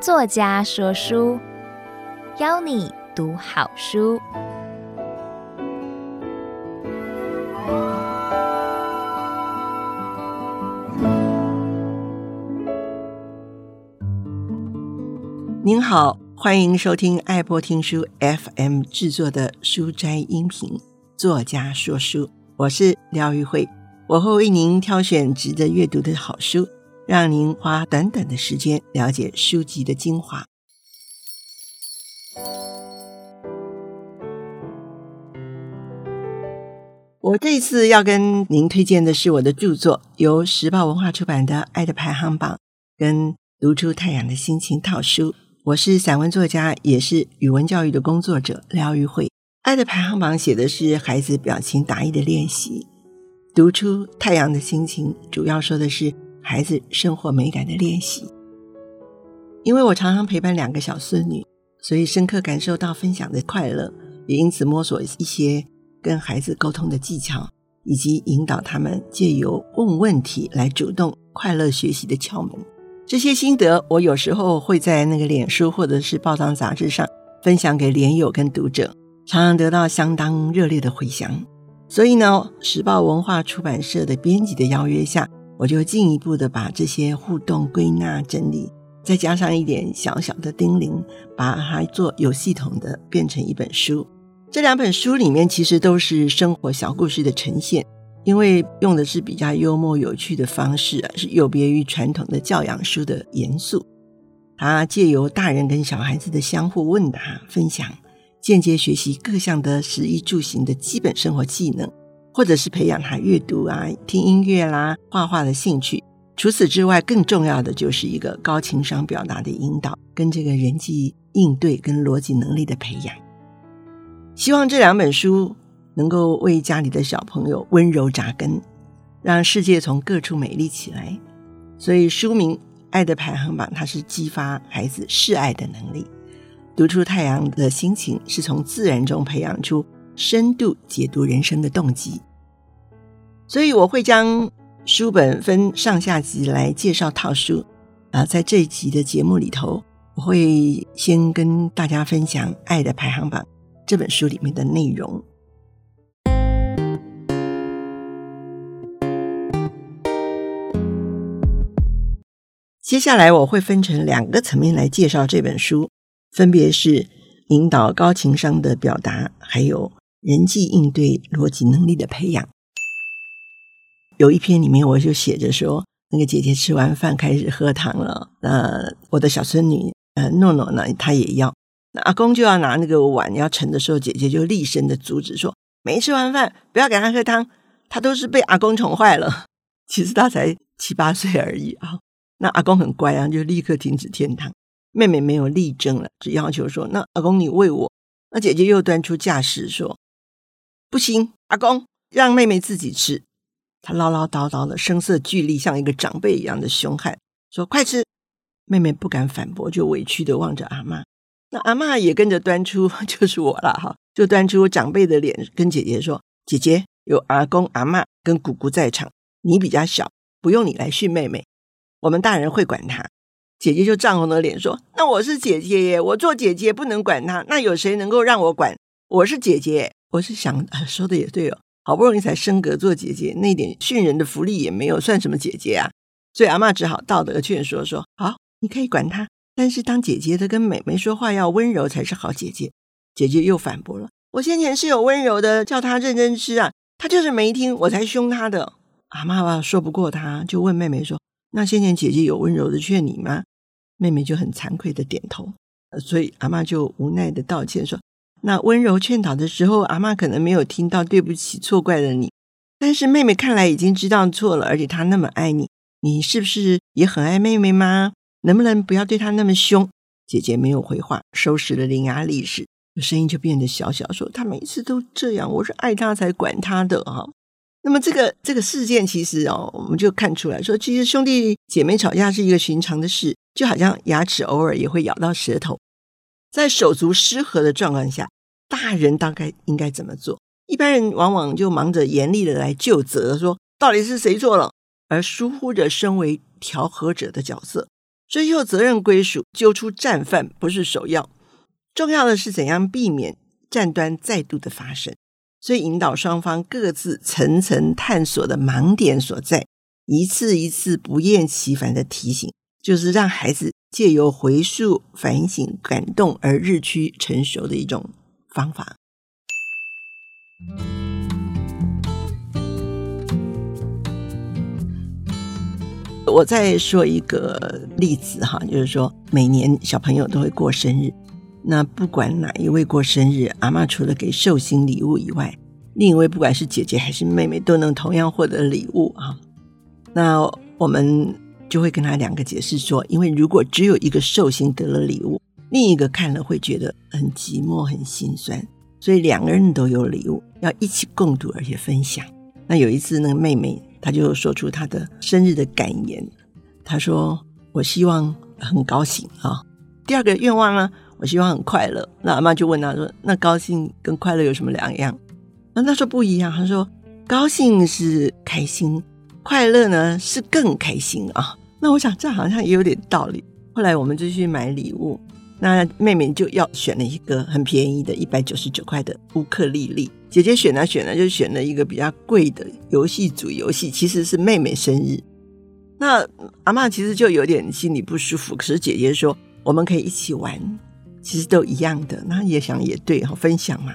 作家说书，邀你读好书。您好，欢迎收听爱播听书 FM 制作的书斋音频。作家说书，我是廖玉慧，我会为您挑选值得阅读的好书。让您花短短的时间了解书籍的精华。我这次要跟您推荐的是我的著作，由时报文化出版的《爱的排行榜》跟《读出太阳的心情》套书。我是散文作家，也是语文教育的工作者廖玉慧。《爱的排行榜》写的是孩子表情达意的练习，《读出太阳的心情》主要说的是。孩子生活美感的练习，因为我常常陪伴两个小孙女，所以深刻感受到分享的快乐，也因此摸索一些跟孩子沟通的技巧，以及引导他们借由问问题来主动快乐学习的窍门。这些心得，我有时候会在那个脸书或者是报章杂志上分享给连友跟读者，常常得到相当热烈的回响。所以呢，时报文化出版社的编辑的邀约下。我就进一步的把这些互动归纳整理，再加上一点小小的叮咛，把它做有系统的变成一本书。这两本书里面其实都是生活小故事的呈现，因为用的是比较幽默有趣的方式，是有别于传统的教养书的严肃。它借由大人跟小孩子的相互问答分享，间接学习各项的食衣住行的基本生活技能。或者是培养他阅读啊、听音乐啦、画画的兴趣。除此之外，更重要的就是一个高情商表达的引导，跟这个人际应对跟逻辑能力的培养。希望这两本书能够为家里的小朋友温柔扎根，让世界从各处美丽起来。所以书名《爱的排行榜》，它是激发孩子示爱的能力；读出太阳的心情，是从自然中培养出。深度解读人生的动机，所以我会将书本分上下集来介绍套书。啊，在这一集的节目里头，我会先跟大家分享《爱的排行榜》这本书里面的内容。接下来我会分成两个层面来介绍这本书，分别是引导高情商的表达，还有。人际应对逻辑能力的培养，有一篇里面我就写着说，那个姐姐吃完饭开始喝汤了，呃，我的小孙女呃诺诺呢，她也要，那阿公就要拿那个碗要盛的时候，姐姐就厉声的阻止说，没吃完饭不要给她喝汤，她都是被阿公宠坏了。其实她才七八岁而已啊，那阿公很乖啊，就立刻停止添汤。妹妹没有力争了，只要求说，那阿公你喂我。那姐姐又端出架势说。不行，阿公让妹妹自己吃。她唠唠叨叨的，声色俱厉，像一个长辈一样的凶悍，说：“快吃！”妹妹不敢反驳，就委屈的望着阿妈。那阿妈也跟着端出，就是我了哈，就端出长辈的脸，跟姐姐说：“姐姐有阿公、阿妈跟姑姑在场，你比较小，不用你来训妹妹，我们大人会管她。”姐姐就涨红了脸说：“那我是姐姐耶，我做姐姐不能管她，那有谁能够让我管？我是姐姐。”我是想说的也对哦，好不容易才升格做姐姐，那点训人的福利也没有，算什么姐姐啊？所以阿嬷只好道德劝说说：好，你可以管她，但是当姐姐的跟妹妹说话要温柔才是好姐姐。姐姐又反驳了：我先前是有温柔的，叫她认真吃啊，她就是没听，我才凶她的。阿嬷吧说不过她，就问妹妹说：那先前姐姐有温柔的劝你吗？妹妹就很惭愧的点头。所以阿嬷就无奈的道歉说。那温柔劝导的时候，阿嬷可能没有听到，对不起，错怪了你。但是妹妹看来已经知道错了，而且她那么爱你，你是不是也很爱妹妹吗？能不能不要对她那么凶？姐姐没有回话，收拾了伶牙俐齿，声音就变得小小，说：“她每次都这样，我是爱她才管她的哈。”那么这个这个事件其实哦，我们就看出来说，其实兄弟姐妹吵架是一个寻常的事，就好像牙齿偶尔也会咬到舌头，在手足失和的状况下。大人大概应该怎么做？一般人往往就忙着严厉的来就责，说到底是谁错了，而疏忽着身为调和者的角色。追究责任归属，揪出战犯不是首要，重要的是怎样避免战端再度的发生。所以引导双方各自层层探索的盲点所在，一次一次不厌其烦的提醒，就是让孩子借由回溯、反省、感动而日趋成熟的一种方法。我再说一个例子哈，就是说每年小朋友都会过生日，那不管哪一位过生日，阿嬷除了给寿星礼物以外，另一位不管是姐姐还是妹妹都能同样获得礼物啊。那我们就会跟他两个解释说，因为如果只有一个寿星得了礼物，另一个看了会觉得很寂寞、很心酸，所以两个人都有礼物，要一起共度而且分享。那有一次，那个妹妹。她就说出她的生日的感言，她说：“我希望很高兴啊。第二个愿望呢，我希望很快乐。”那阿嬷就问她说：“那高兴跟快乐有什么两样？”那她说不一样。她说：“高兴是开心，快乐呢是更开心啊。”那我想这好像也有点道理。后来我们就去买礼物。那妹妹就要选了一个很便宜的，一百九十九块的乌克丽丽。姐姐选了选了，就选了一个比较贵的游戏组游戏，其实是妹妹生日。那阿嬷其实就有点心里不舒服。可是姐姐说我们可以一起玩，其实都一样的。那也想也对，好分享嘛。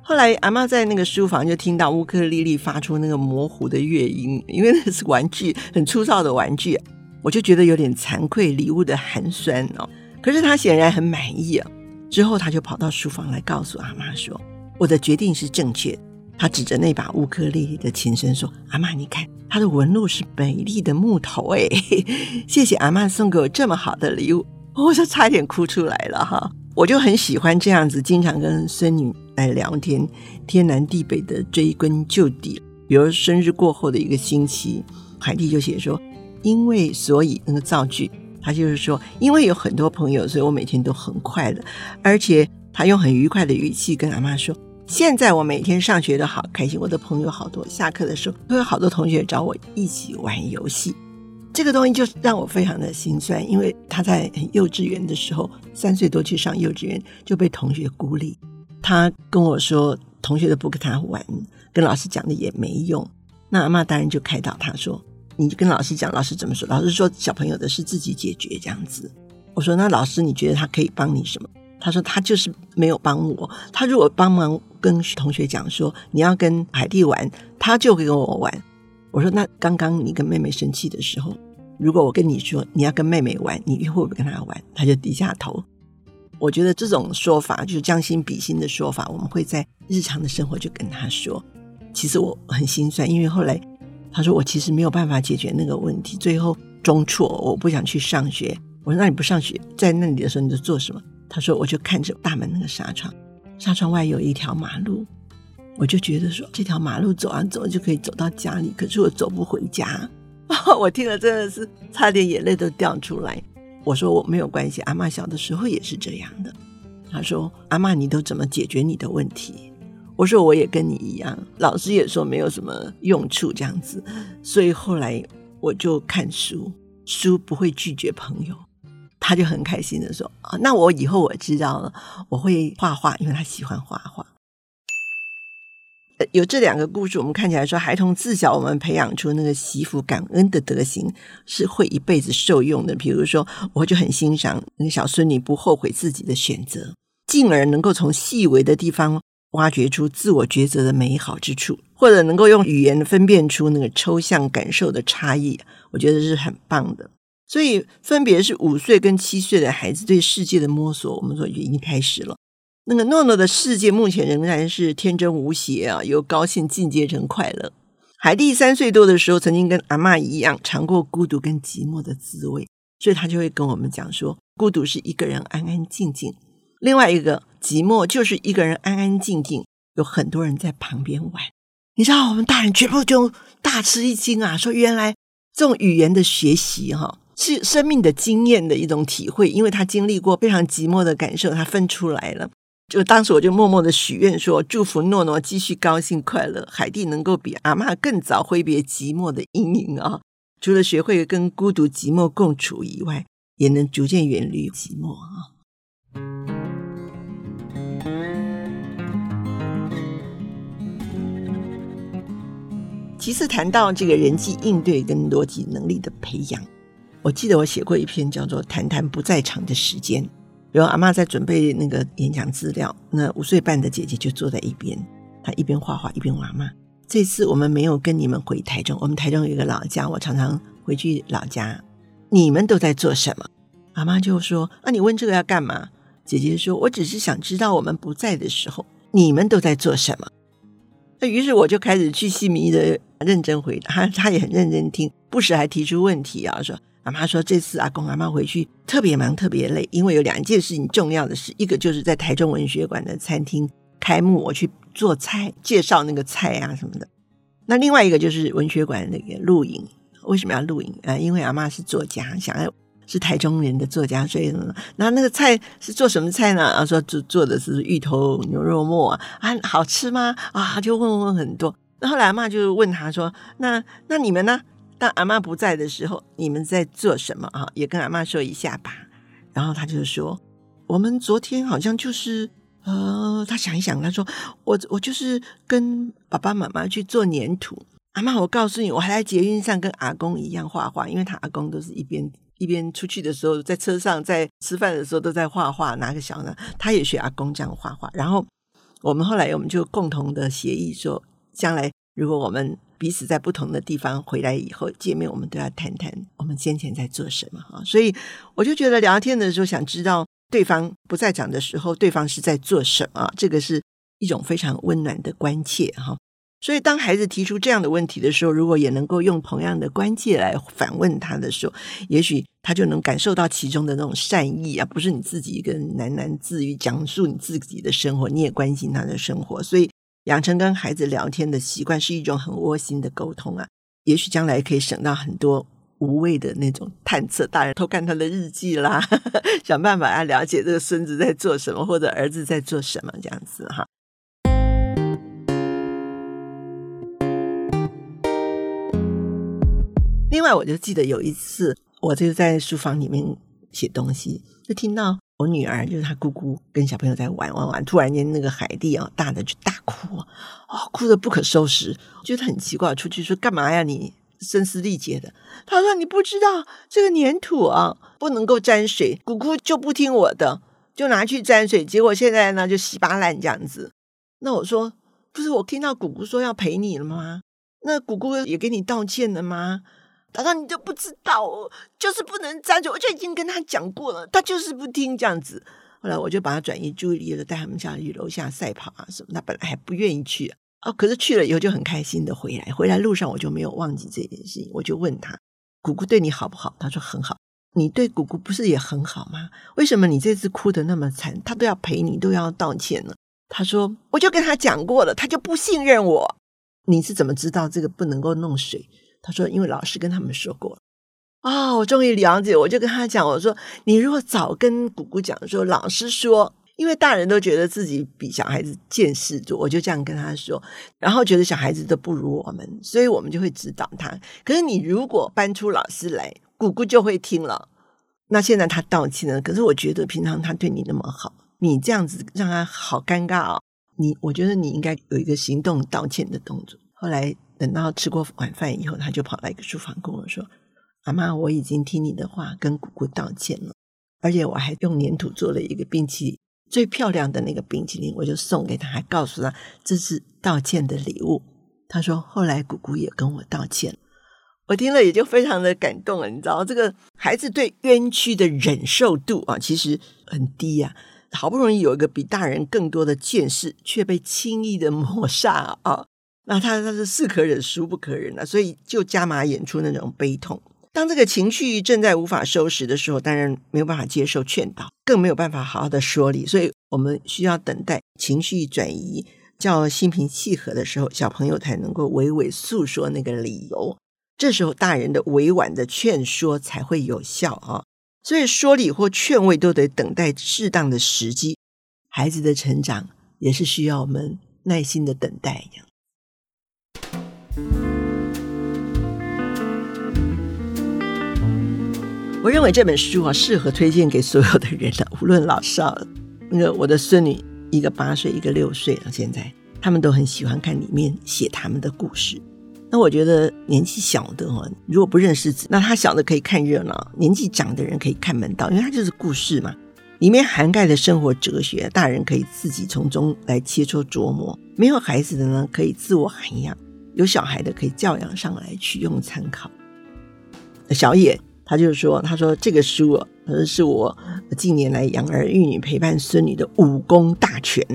后来阿嬷在那个书房就听到乌克丽丽发出那个模糊的乐音，因为那是玩具，很粗糙的玩具，我就觉得有点惭愧，礼物的寒酸哦。可是他显然很满意啊！之后他就跑到书房来告诉阿妈说：“我的决定是正确。”他指着那把乌克丽丽的琴声说：“阿妈，你看，它的纹路是美丽的木头哎！谢谢阿妈送给我这么好的礼物。”我就差点哭出来了哈！我就很喜欢这样子，经常跟孙女来聊天，天南地北的追根究底。比如生日过后的一个星期，海蒂就写说：“因为所以那个造句。”他就是说，因为有很多朋友，所以我每天都很快乐。而且他用很愉快的语气跟阿妈说：“现在我每天上学都好开心，我的朋友好多，下课的时候都有好多同学找我一起玩游戏。”这个东西就让我非常的心酸，因为他在幼稚园的时候，三岁多去上幼稚园就被同学孤立。他跟我说，同学都不跟他玩，跟老师讲的也没用。那阿妈当然就开导他说。你就跟老师讲，老师怎么说？老师说小朋友的事自己解决这样子。我说那老师你觉得他可以帮你什么？他说他就是没有帮我。他如果帮忙跟同学讲说你要跟海蒂玩，他就跟我玩。我说那刚刚你跟妹妹生气的时候，如果我跟你说你要跟妹妹玩，你会不会跟他玩？他就低下头。我觉得这种说法就是将心比心的说法，我们会在日常的生活就跟他说。其实我很心酸，因为后来。他说：“我其实没有办法解决那个问题。最后中辍，我不想去上学。我说：那你不上学，在那里的时候你在做什么？他说：我就看着大门那个纱窗，纱窗外有一条马路，我就觉得说这条马路走啊走就可以走到家里，可是我走不回家。我听了真的是差点眼泪都掉出来。我说我没有关系，阿嬷小的时候也是这样的。他说：阿嬷，你都怎么解决你的问题？”我说我也跟你一样，老师也说没有什么用处这样子，所以后来我就看书，书不会拒绝朋友，他就很开心的说啊，那我以后我知道了，我会画画，因为他喜欢画画。有这两个故事，我们看起来说，孩童自小我们培养出那个惜福感恩的德行，是会一辈子受用的。比如说，我就很欣赏那个小孙女不后悔自己的选择，进而能够从细微的地方。挖掘出自我抉择的美好之处，或者能够用语言分辨出那个抽象感受的差异，我觉得是很棒的。所以，分别是五岁跟七岁的孩子对世界的摸索，我们说已经开始了。那个诺诺的世界目前仍然是天真无邪啊，由高兴进阶成快乐。海蒂三岁多的时候，曾经跟阿嬷一样尝过孤独跟寂寞的滋味，所以他就会跟我们讲说，孤独是一个人安安静静。另外一个寂寞就是一个人安安静静，有很多人在旁边玩。你知道，我们大人全部就大吃一惊啊！说原来这种语言的学习，哈，是生命的经验的一种体会，因为他经历过非常寂寞的感受，他分出来了。就当时我就默默的许愿说，祝福诺诺继续高兴快乐，海蒂能够比阿嬷更早挥别寂寞的阴影啊！除了学会跟孤独寂寞共处以外，也能逐渐远离寂寞啊！其次谈到这个人际应对跟逻辑能力的培养，我记得我写过一篇叫做《谈谈不在场的时间》。比如阿妈在准备那个演讲资料，那五岁半的姐姐就坐在一边，她一边画画一边问阿嬷：“这次我们没有跟你们回台中，我们台中有一个老家，我常常回去老家，你们都在做什么？”阿妈就说：“啊，你问这个要干嘛？”姐姐说：“我只是想知道我们不在的时候，你们都在做什么。”那于是我就开始去细密的认真回答，她她也很认真听，不时还提出问题啊，说。阿妈说：“这次阿公阿妈回去特别忙，特别累，因为有两件事情重要的事，一个就是在台中文学馆的餐厅开幕，我去做菜，介绍那个菜啊什么的。那另外一个就是文学馆那个录影，为什么要录影啊？因为阿妈是作家，想要是台中人的作家，所以呢，那那个菜是做什么菜呢？啊，说做做的是芋头牛肉末啊，啊好吃吗？啊，就问问很多。那后来阿妈就问他说：那那你们呢？”当阿嬷不在的时候，你们在做什么啊？也跟阿嬷说一下吧。然后他就说：“我们昨天好像就是……呃，他想一想，他说：‘我我就是跟爸爸妈妈去做黏土。’阿妈，我告诉你，我还在捷运上跟阿公一样画画，因为他阿公都是一边一边出去的时候，在车上在吃饭的时候都在画画，拿个小呢，他也学阿公这样画画。然后我们后来我们就共同的协议说，将来如果我们……彼此在不同的地方回来以后见面，我们都要谈谈我们先前在做什么哈。所以我就觉得聊天的时候，想知道对方不在场的时候，对方是在做什么，这个是一种非常温暖的关切哈。所以当孩子提出这样的问题的时候，如果也能够用同样的关切来反问他的时候，也许他就能感受到其中的那种善意啊，不是你自己一个人喃喃自语讲述你自己的生活，你也关心他的生活，所以。养成跟孩子聊天的习惯是一种很窝心的沟通啊，也许将来可以省到很多无谓的那种探测，大人偷看他的日记啦，呵 呵想办法要了解这个孙子在做什么，或者儿子在做什么这样子哈。另外，我就记得有一次，我就在书房里面写东西，就听到。我女儿就是她姑姑跟小朋友在玩玩玩，突然间那个海蒂啊，大的就大哭啊，哦，哭得不可收拾。觉得很奇怪，出去说干嘛呀？你声嘶力竭的。她说你不知道这个粘土啊不能够沾水，姑姑就不听我的，就拿去沾水，结果现在呢就稀巴烂这样子。那我说不是，我听到姑姑说要赔你了吗？那姑姑也给你道歉了吗？他说：“你就不知道哦，就是不能沾嘴。我就已经跟他讲过了，他就是不听这样子。后来我就把他转移注意力了，带他们下去楼下赛跑啊什么。他本来还不愿意去哦，可是去了以后就很开心的回来。回来路上我就没有忘记这件事情，我就问他：姑姑对你好不好？他说很好。你对姑姑不是也很好吗？为什么你这次哭得那么惨？他都要赔你，都要道歉了。他说：我就跟他讲过了，他就不信任我。你是怎么知道这个不能够弄水？”他说：“因为老师跟他们说过啊、哦，我终于了解。我就跟他讲，我说你如果早跟姑姑讲说，老师说，因为大人都觉得自己比小孩子见识多，我就这样跟他说，然后觉得小孩子都不如我们，所以我们就会指导他。可是你如果搬出老师来，姑姑就会听了。那现在他道歉了，可是我觉得平常他对你那么好，你这样子让他好尴尬哦。你我觉得你应该有一个行动道歉的动作。后来。”等到吃过晚饭以后，他就跑来一个书房跟我说：“阿妈，我已经听你的话，跟姑姑道歉了，而且我还用粘土做了一个冰淇淋，最漂亮的那个冰淇淋，我就送给他，还告诉他这是道歉的礼物。”他说：“后来姑姑也跟我道歉，我听了也就非常的感动了。你知道，这个孩子对冤屈的忍受度啊，其实很低呀、啊。好不容易有一个比大人更多的见识，却被轻易的抹杀啊。”那他他是是可忍，孰不可忍啊，所以就加码演出那种悲痛。当这个情绪正在无法收拾的时候，当然没有办法接受劝导，更没有办法好好的说理。所以我们需要等待情绪转移，叫心平气和的时候，小朋友才能够娓娓诉说那个理由。这时候大人的委婉的劝说才会有效啊。所以说理或劝慰都得等待适当的时机。孩子的成长也是需要我们耐心的等待。我认为这本书啊，适合推荐给所有的人了，无论老少。那个我的孙女，一个八岁，一个六岁了，现在他们都很喜欢看里面写他们的故事。那我觉得年纪小的哦，如果不认识字，那他小的可以看热闹；年纪长的人可以看门道，因为它就是故事嘛，里面涵盖的生活哲学，大人可以自己从中来切磋琢磨。没有孩子的呢，可以自我涵养；有小孩的可以教养上来取用参考。小野。他就说：“他说这个书啊，是我近年来养儿育女、陪伴孙女的武功大全，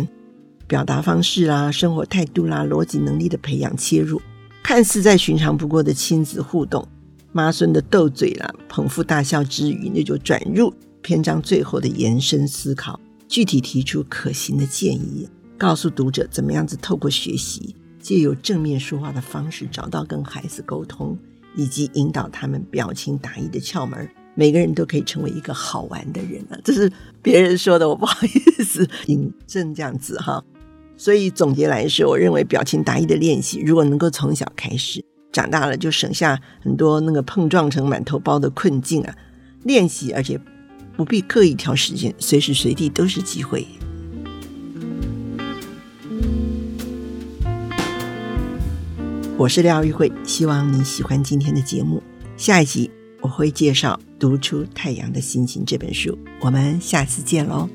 表达方式啦、生活态度啦、逻辑能力的培养切入，看似再寻常不过的亲子互动，妈孙的斗嘴啦、捧腹大笑之余，那就转入篇章最后的延伸思考，具体提出可行的建议，告诉读者怎么样子透过学习，借由正面说话的方式，找到跟孩子沟通。”以及引导他们表情达意的窍门，每个人都可以成为一个好玩的人啊！这是别人说的，我不好意思引证这样子哈。所以总结来说，我认为表情达意的练习，如果能够从小开始，长大了就省下很多那个碰撞成满头包的困境啊。练习，而且不必刻意挑时间，随时随地都是机会。我是廖玉慧，希望你喜欢今天的节目。下一集我会介绍《读出太阳的心情》这本书，我们下次见喽。